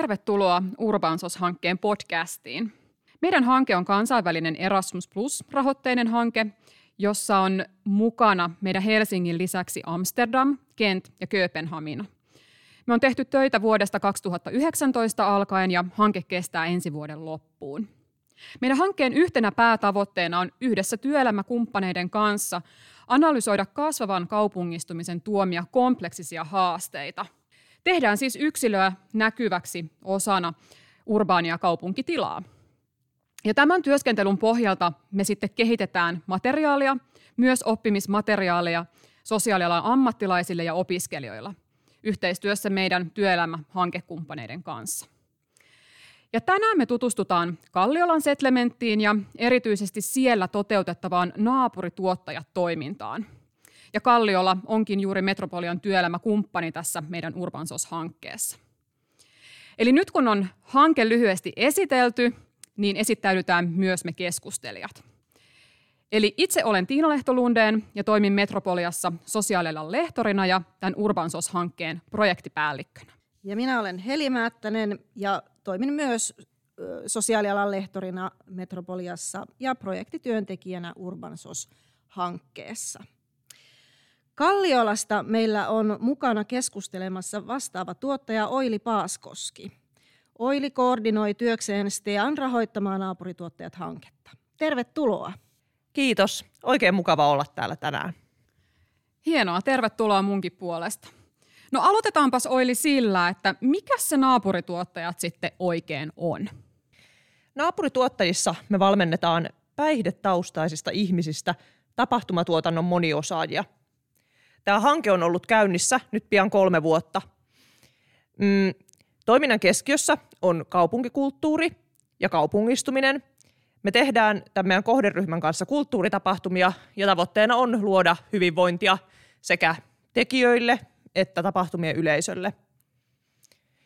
tervetuloa Urbansos-hankkeen podcastiin. Meidän hanke on kansainvälinen Erasmus Plus-rahoitteinen hanke, jossa on mukana meidän Helsingin lisäksi Amsterdam, Kent ja Kööpenhamina. Me on tehty töitä vuodesta 2019 alkaen ja hanke kestää ensi vuoden loppuun. Meidän hankkeen yhtenä päätavoitteena on yhdessä työelämäkumppaneiden kanssa analysoida kasvavan kaupungistumisen tuomia kompleksisia haasteita. Tehdään siis yksilöä näkyväksi osana urbaania kaupunkitilaa. Ja tämän työskentelyn pohjalta me sitten kehitetään materiaalia, myös oppimismateriaalia sosiaalialan ammattilaisille ja opiskelijoilla yhteistyössä meidän työelämähankekumppaneiden kanssa. Ja tänään me tutustutaan Kalliolan settlementtiin ja erityisesti siellä toteutettavaan naapurituottajatoimintaan. Ja Kalliola onkin juuri Metropolian työelämäkumppani tässä meidän Urbansos-hankkeessa. Eli nyt kun on hanke lyhyesti esitelty, niin esittäydytään myös me keskustelijat. Eli itse olen Tiina Lehtolundeen ja toimin Metropoliassa sosiaalialan lehtorina ja tämän Urbansos-hankkeen projektipäällikkönä. Ja minä olen Heli Määttänen ja toimin myös sosiaalialan lehtorina Metropoliassa ja projektityöntekijänä Urbansos-hankkeessa. Kalliolasta meillä on mukana keskustelemassa vastaava tuottaja Oili Paaskoski. Oili koordinoi työkseen STEAN rahoittamaa naapurituottajat-hanketta. Tervetuloa. Kiitos. Oikein mukava olla täällä tänään. Hienoa. Tervetuloa munkin puolesta. No aloitetaanpas Oili sillä, että mikä se naapurituottajat sitten oikein on? Naapurituottajissa me valmennetaan päihdetaustaisista ihmisistä tapahtumatuotannon moniosaajia. Tämä hanke on ollut käynnissä nyt pian kolme vuotta. Mm, toiminnan keskiössä on kaupunkikulttuuri ja kaupungistuminen. Me tehdään tämän meidän kohderyhmän kanssa kulttuuritapahtumia ja tavoitteena on luoda hyvinvointia sekä tekijöille että tapahtumien yleisölle.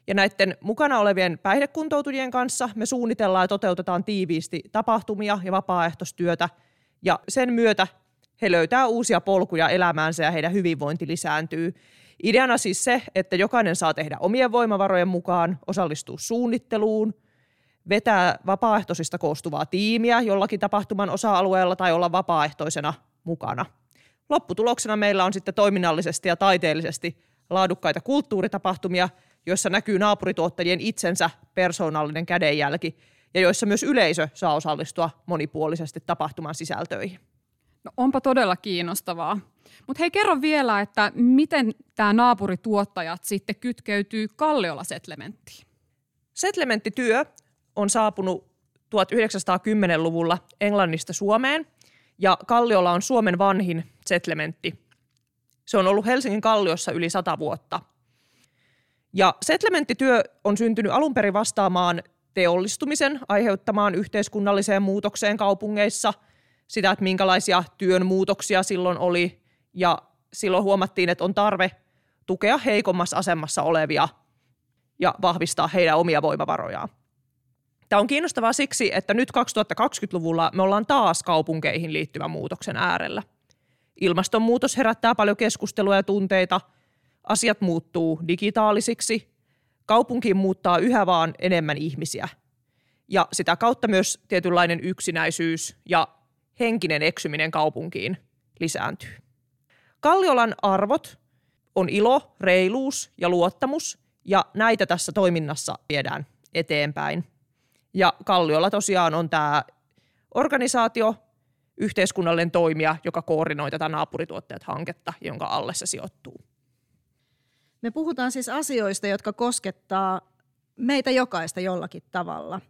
Ja näiden mukana olevien päihdekuntoutujien kanssa me suunnitellaan ja toteutetaan tiiviisti tapahtumia ja vapaaehtoistyötä, ja sen myötä he löytää uusia polkuja elämäänsä ja heidän hyvinvointi lisääntyy. Ideana siis se, että jokainen saa tehdä omien voimavarojen mukaan, osallistua suunnitteluun, vetää vapaaehtoisista koostuvaa tiimiä jollakin tapahtuman osa-alueella tai olla vapaaehtoisena mukana – Lopputuloksena meillä on sitten toiminnallisesti ja taiteellisesti laadukkaita kulttuuritapahtumia, joissa näkyy naapurituottajien itsensä persoonallinen kädenjälki ja joissa myös yleisö saa osallistua monipuolisesti tapahtuman sisältöihin. No onpa todella kiinnostavaa. Mutta hei kerro vielä, että miten tämä naapurituottajat sitten kytkeytyy Kalliola Settlementtiin? Settlementtityö on saapunut 1910-luvulla Englannista Suomeen ja Kalliola on Suomen vanhin settlementti. Se on ollut Helsingin Kalliossa yli sata vuotta. Ja settlementtityö on syntynyt alun perin vastaamaan teollistumisen aiheuttamaan yhteiskunnalliseen muutokseen kaupungeissa, sitä, että minkälaisia työn muutoksia silloin oli, ja silloin huomattiin, että on tarve tukea heikommassa asemassa olevia ja vahvistaa heidän omia voimavarojaan. Tämä on kiinnostavaa siksi, että nyt 2020-luvulla me ollaan taas kaupunkeihin liittyvän muutoksen äärellä. Ilmastonmuutos herättää paljon keskustelua ja tunteita, asiat muuttuu digitaalisiksi, kaupunkiin muuttaa yhä vaan enemmän ihmisiä. Ja sitä kautta myös tietynlainen yksinäisyys ja henkinen eksyminen kaupunkiin lisääntyy. Kalliolan arvot on ilo, reiluus ja luottamus, ja näitä tässä toiminnassa viedään eteenpäin. Ja Kalliolla tosiaan on tämä organisaatio, yhteiskunnallinen toimija, joka koordinoi tätä naapurituottajat-hanketta, jonka alle se sijoittuu. Me puhutaan siis asioista, jotka koskettaa meitä jokaista jollakin tavalla.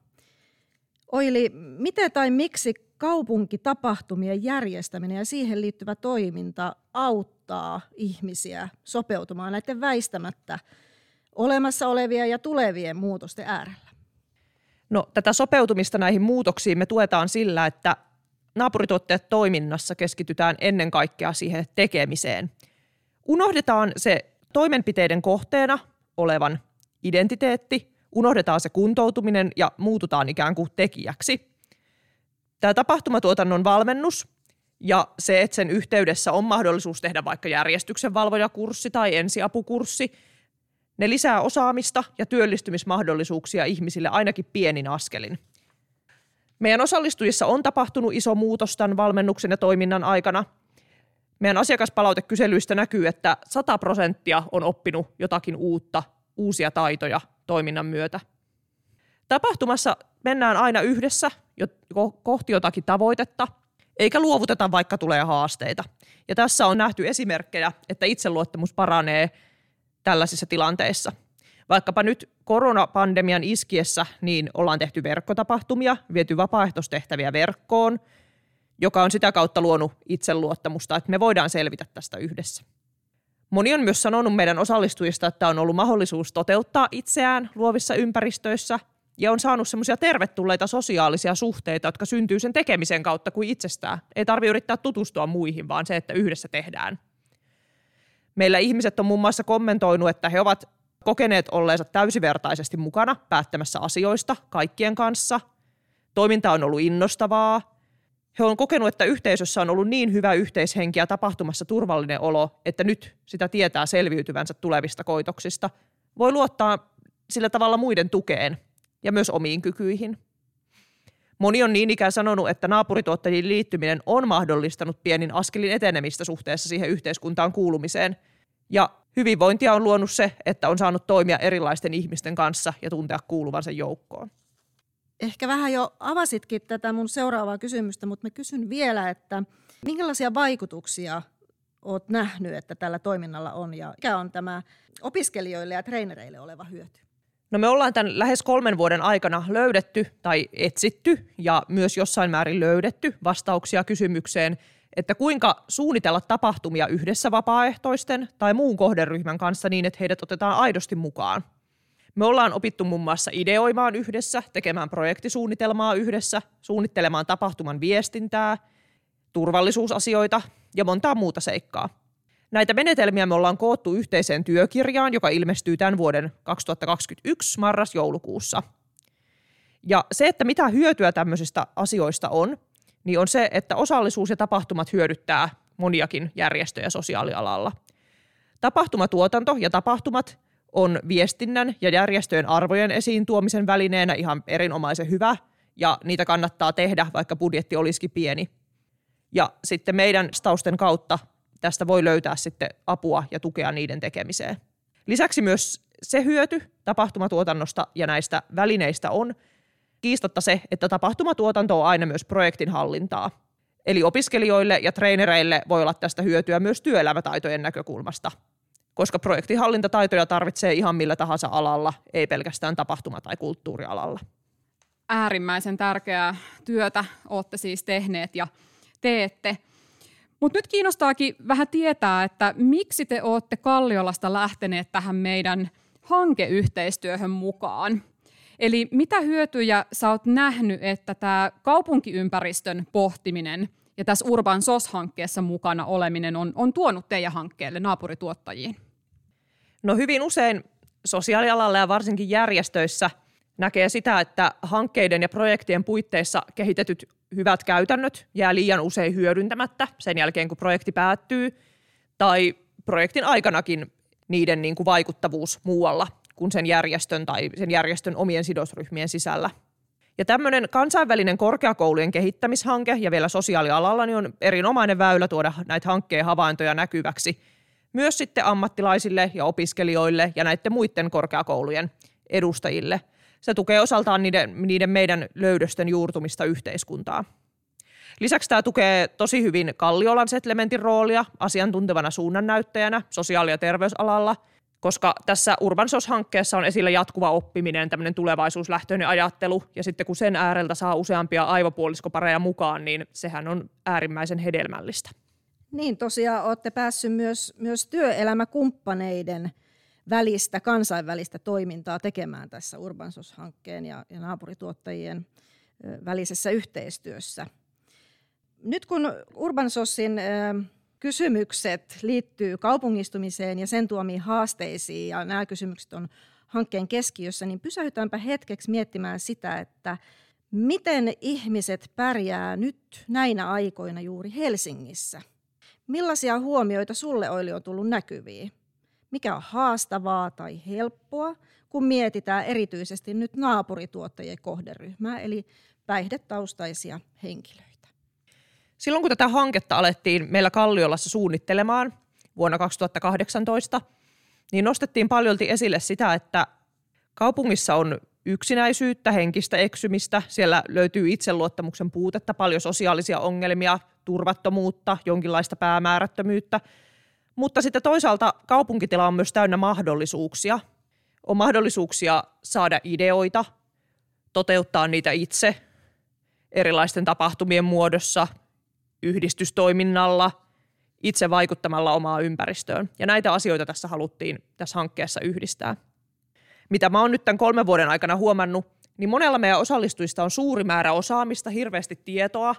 Oili, miten tai miksi kaupunkitapahtumien järjestäminen ja siihen liittyvä toiminta auttaa ihmisiä sopeutumaan näiden väistämättä olemassa olevien ja tulevien muutosten äärellä? No, tätä sopeutumista näihin muutoksiin me tuetaan sillä, että naapurituotteet toiminnassa keskitytään ennen kaikkea siihen tekemiseen. Unohdetaan se toimenpiteiden kohteena olevan identiteetti, unohdetaan se kuntoutuminen ja muututaan ikään kuin tekijäksi. Tämä tapahtumatuotannon valmennus ja se, että sen yhteydessä on mahdollisuus tehdä vaikka järjestyksen valvojakurssi tai ensiapukurssi, Ne lisää osaamista ja työllistymismahdollisuuksia ihmisille ainakin pienin askelin. Meidän osallistujissa on tapahtunut iso muutos tämän valmennuksen ja toiminnan aikana. Meidän asiakaspalaute-kyselyistä näkyy, että 100 prosenttia on oppinut jotakin uutta, uusia taitoja toiminnan myötä. Tapahtumassa mennään aina yhdessä kohti jotakin tavoitetta, eikä luovuteta vaikka tulee haasteita. Ja tässä on nähty esimerkkejä, että itseluottamus paranee tällaisissa tilanteissa. Vaikkapa nyt koronapandemian iskiessä niin ollaan tehty verkkotapahtumia, viety vapaaehtoistehtäviä verkkoon, joka on sitä kautta luonut itseluottamusta, että me voidaan selvitä tästä yhdessä. Moni on myös sanonut meidän osallistujista, että on ollut mahdollisuus toteuttaa itseään luovissa ympäristöissä ja on saanut semmoisia tervetulleita sosiaalisia suhteita, jotka syntyy sen tekemisen kautta kuin itsestään. Ei tarvitse yrittää tutustua muihin, vaan se, että yhdessä tehdään. Meillä ihmiset on muun muassa kommentoinut, että he ovat kokeneet olleensa täysivertaisesti mukana päättämässä asioista kaikkien kanssa. Toiminta on ollut innostavaa. He on kokenut, että yhteisössä on ollut niin hyvä yhteishenki ja tapahtumassa turvallinen olo, että nyt sitä tietää selviytyvänsä tulevista koitoksista. Voi luottaa sillä tavalla muiden tukeen ja myös omiin kykyihin. Moni on niin ikään sanonut, että naapurituottajien liittyminen on mahdollistanut pienin askelin etenemistä suhteessa siihen yhteiskuntaan kuulumiseen. Ja hyvinvointia on luonut se, että on saanut toimia erilaisten ihmisten kanssa ja tuntea kuuluvansa joukkoon. Ehkä vähän jo avasitkin tätä mun seuraavaa kysymystä, mutta mä kysyn vielä, että minkälaisia vaikutuksia oot nähnyt, että tällä toiminnalla on ja mikä on tämä opiskelijoille ja treenereille oleva hyöty? No me ollaan tämän lähes kolmen vuoden aikana löydetty tai etsitty ja myös jossain määrin löydetty vastauksia kysymykseen, että kuinka suunnitella tapahtumia yhdessä vapaaehtoisten tai muun kohderyhmän kanssa niin, että heidät otetaan aidosti mukaan. Me ollaan opittu muun muassa ideoimaan yhdessä, tekemään projektisuunnitelmaa yhdessä, suunnittelemaan tapahtuman viestintää, turvallisuusasioita ja montaa muuta seikkaa. Näitä menetelmiä me ollaan koottu yhteiseen työkirjaan, joka ilmestyy tämän vuoden 2021 marras-joulukuussa. Ja se, että mitä hyötyä tämmöisistä asioista on, niin on se, että osallisuus ja tapahtumat hyödyttää moniakin järjestöjä sosiaalialalla. Tapahtumatuotanto ja tapahtumat on viestinnän ja järjestöjen arvojen esiin tuomisen välineenä ihan erinomaisen hyvä, ja niitä kannattaa tehdä, vaikka budjetti olisikin pieni. Ja sitten meidän stausten kautta tästä voi löytää sitten apua ja tukea niiden tekemiseen. Lisäksi myös se hyöty tapahtumatuotannosta ja näistä välineistä on kiistatta se, että tapahtumatuotanto on aina myös projektin hallintaa. Eli opiskelijoille ja treenereille voi olla tästä hyötyä myös työelämätaitojen näkökulmasta, koska projektihallintataitoja tarvitsee ihan millä tahansa alalla, ei pelkästään tapahtuma- tai kulttuurialalla. Äärimmäisen tärkeää työtä olette siis tehneet ja teette. Mutta nyt kiinnostaakin vähän tietää, että miksi te olette Kalliolasta lähteneet tähän meidän hankeyhteistyöhön mukaan. Eli mitä hyötyjä sä oot nähnyt, että tämä kaupunkiympäristön pohtiminen ja tässä Urban SOS-hankkeessa mukana oleminen on, on tuonut teidän hankkeelle naapurituottajiin? No hyvin usein sosiaalialalla ja varsinkin järjestöissä näkee sitä, että hankkeiden ja projektien puitteissa kehitetyt hyvät käytännöt jää liian usein hyödyntämättä sen jälkeen, kun projekti päättyy, tai projektin aikanakin niiden niin kuin vaikuttavuus muualla kuin sen järjestön tai sen järjestön omien sidosryhmien sisällä. Ja tämmöinen kansainvälinen korkeakoulujen kehittämishanke ja vielä sosiaalialalla niin on erinomainen väylä tuoda näitä hankkeen havaintoja näkyväksi myös sitten ammattilaisille ja opiskelijoille ja näiden muiden korkeakoulujen edustajille – se tukee osaltaan niiden, niiden meidän löydösten juurtumista yhteiskuntaa. Lisäksi tämä tukee tosi hyvin Kalliolan settlementin roolia asiantuntevana suunnannäyttäjänä sosiaali- ja terveysalalla, koska tässä Urban hankkeessa on esillä jatkuva oppiminen, tämmöinen tulevaisuuslähtöinen ajattelu, ja sitten kun sen ääreltä saa useampia aivopuoliskopareja mukaan, niin sehän on äärimmäisen hedelmällistä. Niin, tosiaan olette päässyt myös, myös työelämäkumppaneiden – välistä kansainvälistä toimintaa tekemään tässä Urbansos-hankkeen ja, ja naapurituottajien välisessä yhteistyössä. Nyt kun Urbansosin kysymykset liittyy kaupungistumiseen ja sen tuomiin haasteisiin ja nämä kysymykset on hankkeen keskiössä, niin pysäytäänpä hetkeksi miettimään sitä, että miten ihmiset pärjää nyt näinä aikoina juuri Helsingissä. Millaisia huomioita sulle Oili on tullut näkyviin? Mikä on haastavaa tai helppoa, kun mietitään erityisesti nyt naapurituottajien kohderyhmää, eli päihdetaustaisia henkilöitä. Silloin kun tätä hanketta alettiin meillä Kalliolassa suunnittelemaan vuonna 2018, niin nostettiin paljolti esille sitä, että kaupungissa on yksinäisyyttä, henkistä eksymistä, siellä löytyy itseluottamuksen puutetta, paljon sosiaalisia ongelmia, turvattomuutta, jonkinlaista päämäärättömyyttä. Mutta sitten toisaalta kaupunkitila on myös täynnä mahdollisuuksia. On mahdollisuuksia saada ideoita, toteuttaa niitä itse erilaisten tapahtumien muodossa, yhdistystoiminnalla, itse vaikuttamalla omaa ympäristöön. Ja näitä asioita tässä haluttiin tässä hankkeessa yhdistää. Mitä mä oon nyt tämän kolmen vuoden aikana huomannut, niin monella meidän osallistujista on suuri määrä osaamista, hirveästi tietoa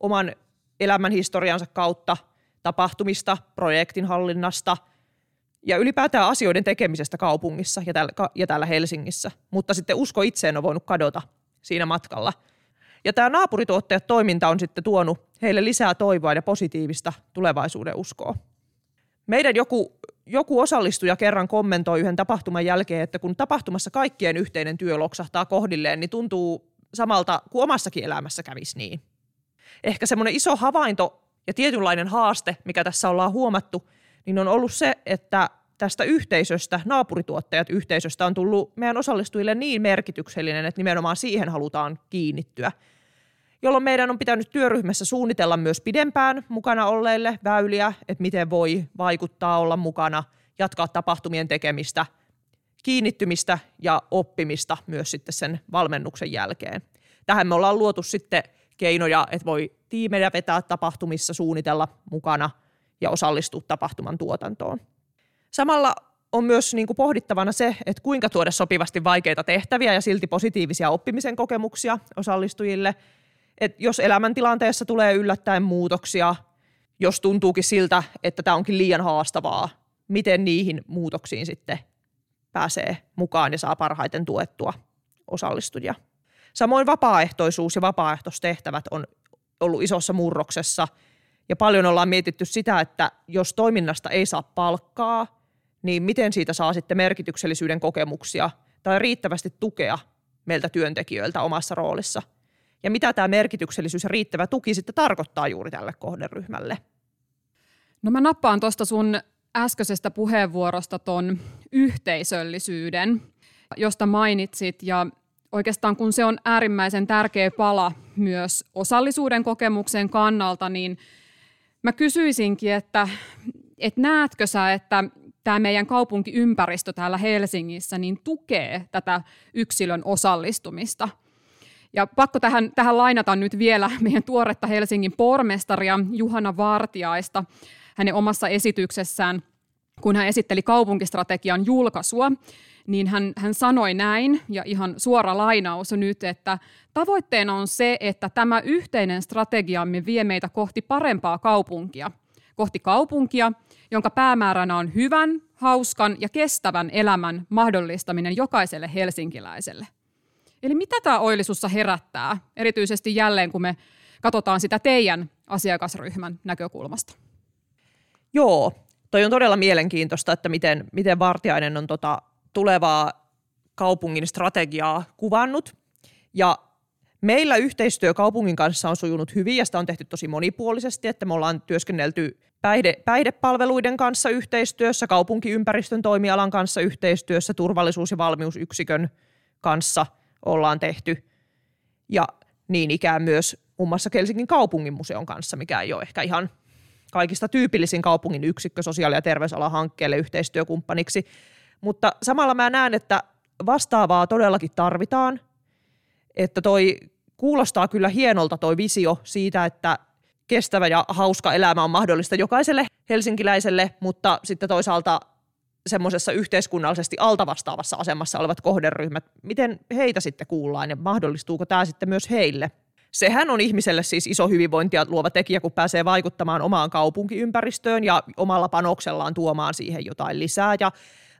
oman elämän historiansa kautta, tapahtumista, projektin hallinnasta ja ylipäätään asioiden tekemisestä kaupungissa ja täällä, ja täällä Helsingissä. Mutta sitten usko itseen on voinut kadota siinä matkalla. Ja tämä naapurituottajat toiminta on sitten tuonut heille lisää toivoa ja positiivista tulevaisuuden uskoa. Meidän joku, joku osallistuja kerran kommentoi yhden tapahtuman jälkeen, että kun tapahtumassa kaikkien yhteinen työ loksahtaa kohdilleen, niin tuntuu samalta kuin omassakin elämässä kävisi niin. Ehkä semmoinen iso havainto ja tietynlainen haaste, mikä tässä ollaan huomattu, niin on ollut se, että tästä yhteisöstä, naapurituottajat yhteisöstä on tullut meidän osallistujille niin merkityksellinen, että nimenomaan siihen halutaan kiinnittyä – jolloin meidän on pitänyt työryhmässä suunnitella myös pidempään mukana olleille väyliä, että miten voi vaikuttaa olla mukana, jatkaa tapahtumien tekemistä, kiinnittymistä ja oppimista myös sitten sen valmennuksen jälkeen. Tähän me ollaan luotu sitten keinoja, että voi tiimejä vetää tapahtumissa, suunnitella mukana ja osallistua tapahtuman tuotantoon. Samalla on myös niin kuin pohdittavana se, että kuinka tuoda sopivasti vaikeita tehtäviä ja silti positiivisia oppimisen kokemuksia osallistujille – että jos elämäntilanteessa tulee yllättäen muutoksia, jos tuntuukin siltä, että tämä onkin liian haastavaa, miten niihin muutoksiin sitten pääsee mukaan ja saa parhaiten tuettua osallistujia. Samoin vapaaehtoisuus ja vapaaehtoistehtävät on ollut isossa murroksessa. Ja paljon ollaan mietitty sitä, että jos toiminnasta ei saa palkkaa, niin miten siitä saa sitten merkityksellisyyden kokemuksia tai riittävästi tukea meiltä työntekijöiltä omassa roolissa – ja mitä tämä merkityksellisyys ja riittävä tuki sitten tarkoittaa juuri tälle kohderyhmälle. No mä nappaan tuosta sun äskeisestä puheenvuorosta ton yhteisöllisyyden, josta mainitsit. Ja oikeastaan kun se on äärimmäisen tärkeä pala myös osallisuuden kokemuksen kannalta, niin mä kysyisinkin, että, että näetkö sä, että tämä meidän kaupunkiympäristö täällä Helsingissä niin tukee tätä yksilön osallistumista – ja pakko tähän, tähän lainata nyt vielä meidän tuoretta Helsingin pormestaria Juhana Vartiaista. Hänen omassa esityksessään, kun hän esitteli kaupunkistrategian julkaisua, niin hän, hän sanoi näin, ja ihan suora lainaus nyt, että tavoitteena on se, että tämä yhteinen strategiamme vie meitä kohti parempaa kaupunkia, kohti kaupunkia, jonka päämääränä on hyvän, hauskan ja kestävän elämän mahdollistaminen jokaiselle helsinkiläiselle – Eli mitä tämä oilisussa herättää, erityisesti jälleen kun me katsotaan sitä teidän asiakasryhmän näkökulmasta? Joo, toi on todella mielenkiintoista, että miten, miten Vartiainen on tota tulevaa kaupungin strategiaa kuvannut. Ja meillä yhteistyö kaupungin kanssa on sujunut hyvin ja sitä on tehty tosi monipuolisesti, että me ollaan työskennelty päihde, päihdepalveluiden kanssa yhteistyössä, kaupunkiympäristön toimialan kanssa yhteistyössä, turvallisuus- ja valmiusyksikön kanssa – ollaan tehty. Ja niin ikään myös muun muassa Helsingin kaupungin museon kanssa, mikä ei ole ehkä ihan kaikista tyypillisin kaupungin yksikkö sosiaali- ja terveysalan hankkeelle yhteistyökumppaniksi. Mutta samalla mä näen, että vastaavaa todellakin tarvitaan, että toi kuulostaa kyllä hienolta toi visio siitä, että kestävä ja hauska elämä on mahdollista jokaiselle helsinkiläiselle, mutta sitten toisaalta semmoisessa yhteiskunnallisesti altavastaavassa asemassa olevat kohderyhmät, miten heitä sitten kuullaan ja mahdollistuuko tämä sitten myös heille? Sehän on ihmiselle siis iso hyvinvointia luova tekijä, kun pääsee vaikuttamaan omaan kaupunkiympäristöön ja omalla panoksellaan tuomaan siihen jotain lisää. Ja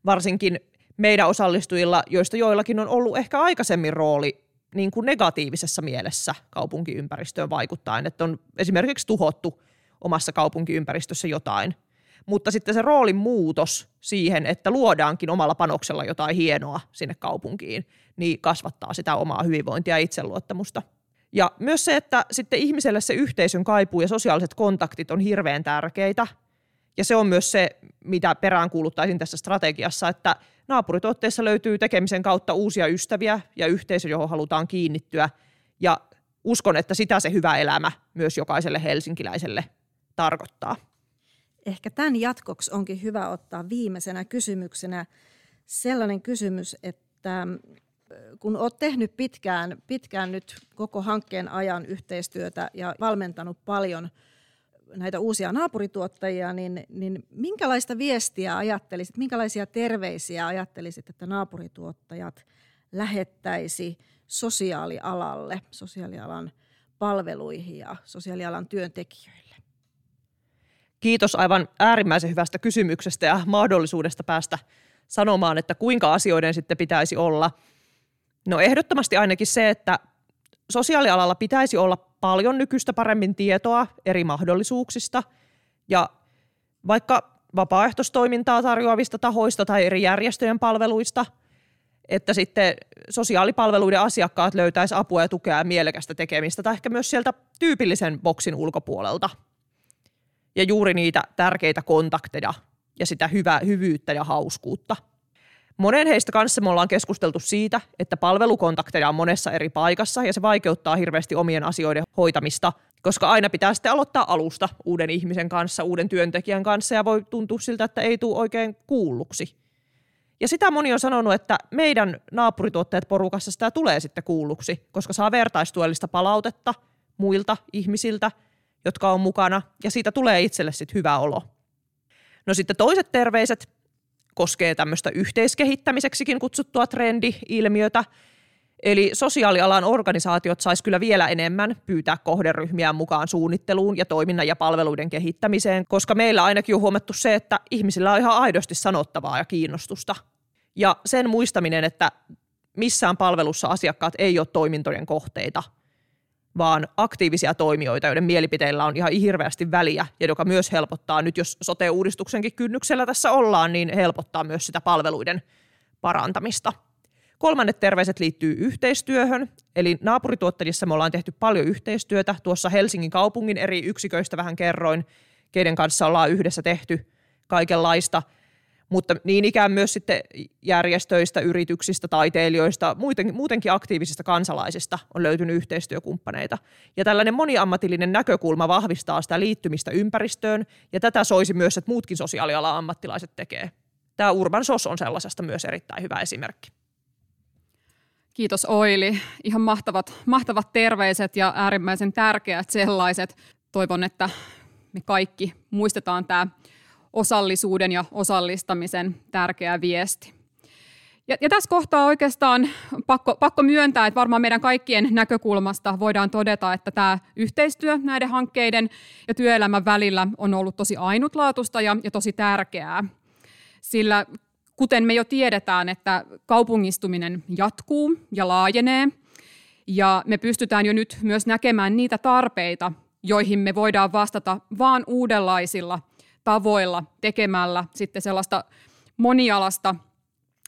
varsinkin meidän osallistujilla, joista joillakin on ollut ehkä aikaisemmin rooli niin kuin negatiivisessa mielessä kaupunkiympäristöön vaikuttaen, että on esimerkiksi tuhottu omassa kaupunkiympäristössä jotain – mutta sitten se roolin muutos siihen, että luodaankin omalla panoksella jotain hienoa sinne kaupunkiin, niin kasvattaa sitä omaa hyvinvointia ja itseluottamusta. Ja myös se, että sitten ihmiselle se yhteisön kaipuu ja sosiaaliset kontaktit on hirveän tärkeitä. Ja se on myös se, mitä perään kuuluttaisin tässä strategiassa, että naapurituotteissa löytyy tekemisen kautta uusia ystäviä ja yhteisö, johon halutaan kiinnittyä. Ja uskon, että sitä se hyvä elämä myös jokaiselle helsinkiläiselle tarkoittaa. Ehkä tämän jatkoksi onkin hyvä ottaa viimeisenä kysymyksenä sellainen kysymys, että kun olet tehnyt pitkään, pitkään nyt koko hankkeen ajan yhteistyötä ja valmentanut paljon näitä uusia naapurituottajia, niin, niin minkälaista viestiä ajattelisit, minkälaisia terveisiä ajattelisit, että naapurituottajat lähettäisi sosiaalialalle, sosiaalialan palveluihin ja sosiaalialan työntekijöille? Kiitos aivan äärimmäisen hyvästä kysymyksestä ja mahdollisuudesta päästä sanomaan, että kuinka asioiden sitten pitäisi olla – No ehdottomasti ainakin se, että sosiaalialalla pitäisi olla paljon nykyistä paremmin tietoa eri mahdollisuuksista ja vaikka vapaaehtoistoimintaa tarjoavista tahoista tai eri järjestöjen palveluista, että sitten sosiaalipalveluiden asiakkaat löytäisi apua ja tukea ja mielekästä tekemistä tai ehkä myös sieltä tyypillisen boksin ulkopuolelta. Ja juuri niitä tärkeitä kontakteja ja sitä hyvää, hyvyyttä ja hauskuutta – Monen heistä kanssa me ollaan keskusteltu siitä, että palvelukontakteja on monessa eri paikassa ja se vaikeuttaa hirveästi omien asioiden hoitamista, koska aina pitää sitten aloittaa alusta uuden ihmisen kanssa, uuden työntekijän kanssa ja voi tuntua siltä, että ei tule oikein kuulluksi. Ja sitä moni on sanonut, että meidän naapurituotteet porukassa sitä tulee sitten kuulluksi, koska saa vertaistuellista palautetta muilta ihmisiltä, jotka on mukana, ja siitä tulee itselle sitten hyvä olo. No sitten toiset terveiset koskee tämmöistä yhteiskehittämiseksikin kutsuttua trendi-ilmiötä. Eli sosiaalialan organisaatiot sais kyllä vielä enemmän pyytää kohderyhmiä mukaan suunnitteluun ja toiminnan ja palveluiden kehittämiseen, koska meillä ainakin on huomattu se, että ihmisillä on ihan aidosti sanottavaa ja kiinnostusta. Ja sen muistaminen, että missään palvelussa asiakkaat ei ole toimintojen kohteita – vaan aktiivisia toimijoita, joiden mielipiteillä on ihan hirveästi väliä ja joka myös helpottaa, nyt jos sote-uudistuksenkin kynnyksellä tässä ollaan, niin helpottaa myös sitä palveluiden parantamista. Kolmannet terveiset liittyy yhteistyöhön, eli naapurituottajissa me ollaan tehty paljon yhteistyötä. Tuossa Helsingin kaupungin eri yksiköistä vähän kerroin, keiden kanssa ollaan yhdessä tehty kaikenlaista – mutta niin ikään myös sitten järjestöistä, yrityksistä, taiteilijoista, muuten, muutenkin aktiivisista kansalaisista on löytynyt yhteistyökumppaneita. Ja tällainen moniammatillinen näkökulma vahvistaa sitä liittymistä ympäristöön, ja tätä soisi myös, että muutkin sosiaalialan ammattilaiset tekee. Tämä Urban SOS on sellaisesta myös erittäin hyvä esimerkki. Kiitos Oili. Ihan mahtavat, mahtavat terveiset ja äärimmäisen tärkeät sellaiset. Toivon, että me kaikki muistetaan tämä osallisuuden ja osallistamisen tärkeä viesti. Ja, ja tässä kohtaa oikeastaan pakko, pakko myöntää, että varmaan meidän kaikkien näkökulmasta voidaan todeta, että tämä yhteistyö näiden hankkeiden ja työelämän välillä on ollut tosi ainutlaatuista ja, ja tosi tärkeää. Sillä kuten me jo tiedetään, että kaupungistuminen jatkuu ja laajenee, ja me pystytään jo nyt myös näkemään niitä tarpeita, joihin me voidaan vastata vaan uudenlaisilla tavoilla tekemällä sitten sellaista monialasta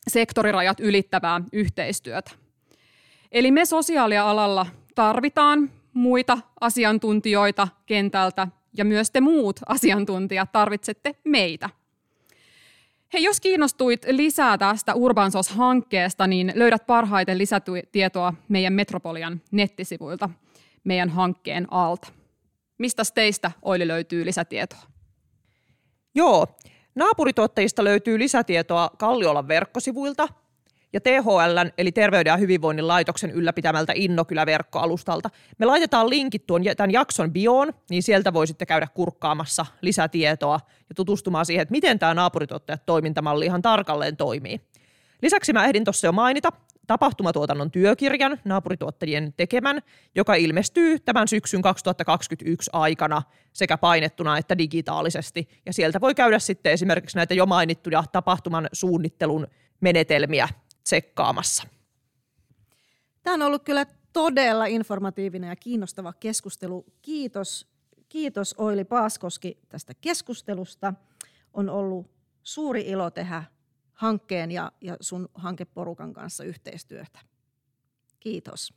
sektorirajat ylittävää yhteistyötä. Eli me sosiaalialalla tarvitaan muita asiantuntijoita kentältä ja myös te muut asiantuntijat tarvitsette meitä. Hei, jos kiinnostuit lisää tästä Urbansos-hankkeesta, niin löydät parhaiten lisätietoa meidän Metropolian nettisivuilta meidän hankkeen alta. Mistä teistä Oili löytyy lisätietoa? Joo, naapurituottajista löytyy lisätietoa Kalliolan verkkosivuilta ja THL, eli Terveyden ja hyvinvoinnin laitoksen ylläpitämältä Innokylä-verkkoalustalta. Me laitetaan linkit tuon tämän jakson bioon, niin sieltä voisitte käydä kurkkaamassa lisätietoa ja tutustumaan siihen, että miten tämä naapurituottajat toimintamalli ihan tarkalleen toimii. Lisäksi mä ehdin tuossa jo mainita, tapahtumatuotannon työkirjan naapurituottajien tekemän, joka ilmestyy tämän syksyn 2021 aikana sekä painettuna että digitaalisesti. Ja sieltä voi käydä sitten esimerkiksi näitä jo mainittuja tapahtuman suunnittelun menetelmiä tsekkaamassa. Tämä on ollut kyllä todella informatiivinen ja kiinnostava keskustelu. Kiitos, kiitos Oili Paaskoski tästä keskustelusta. On ollut suuri ilo tehdä hankkeen ja, ja sun hankeporukan kanssa yhteistyötä. Kiitos.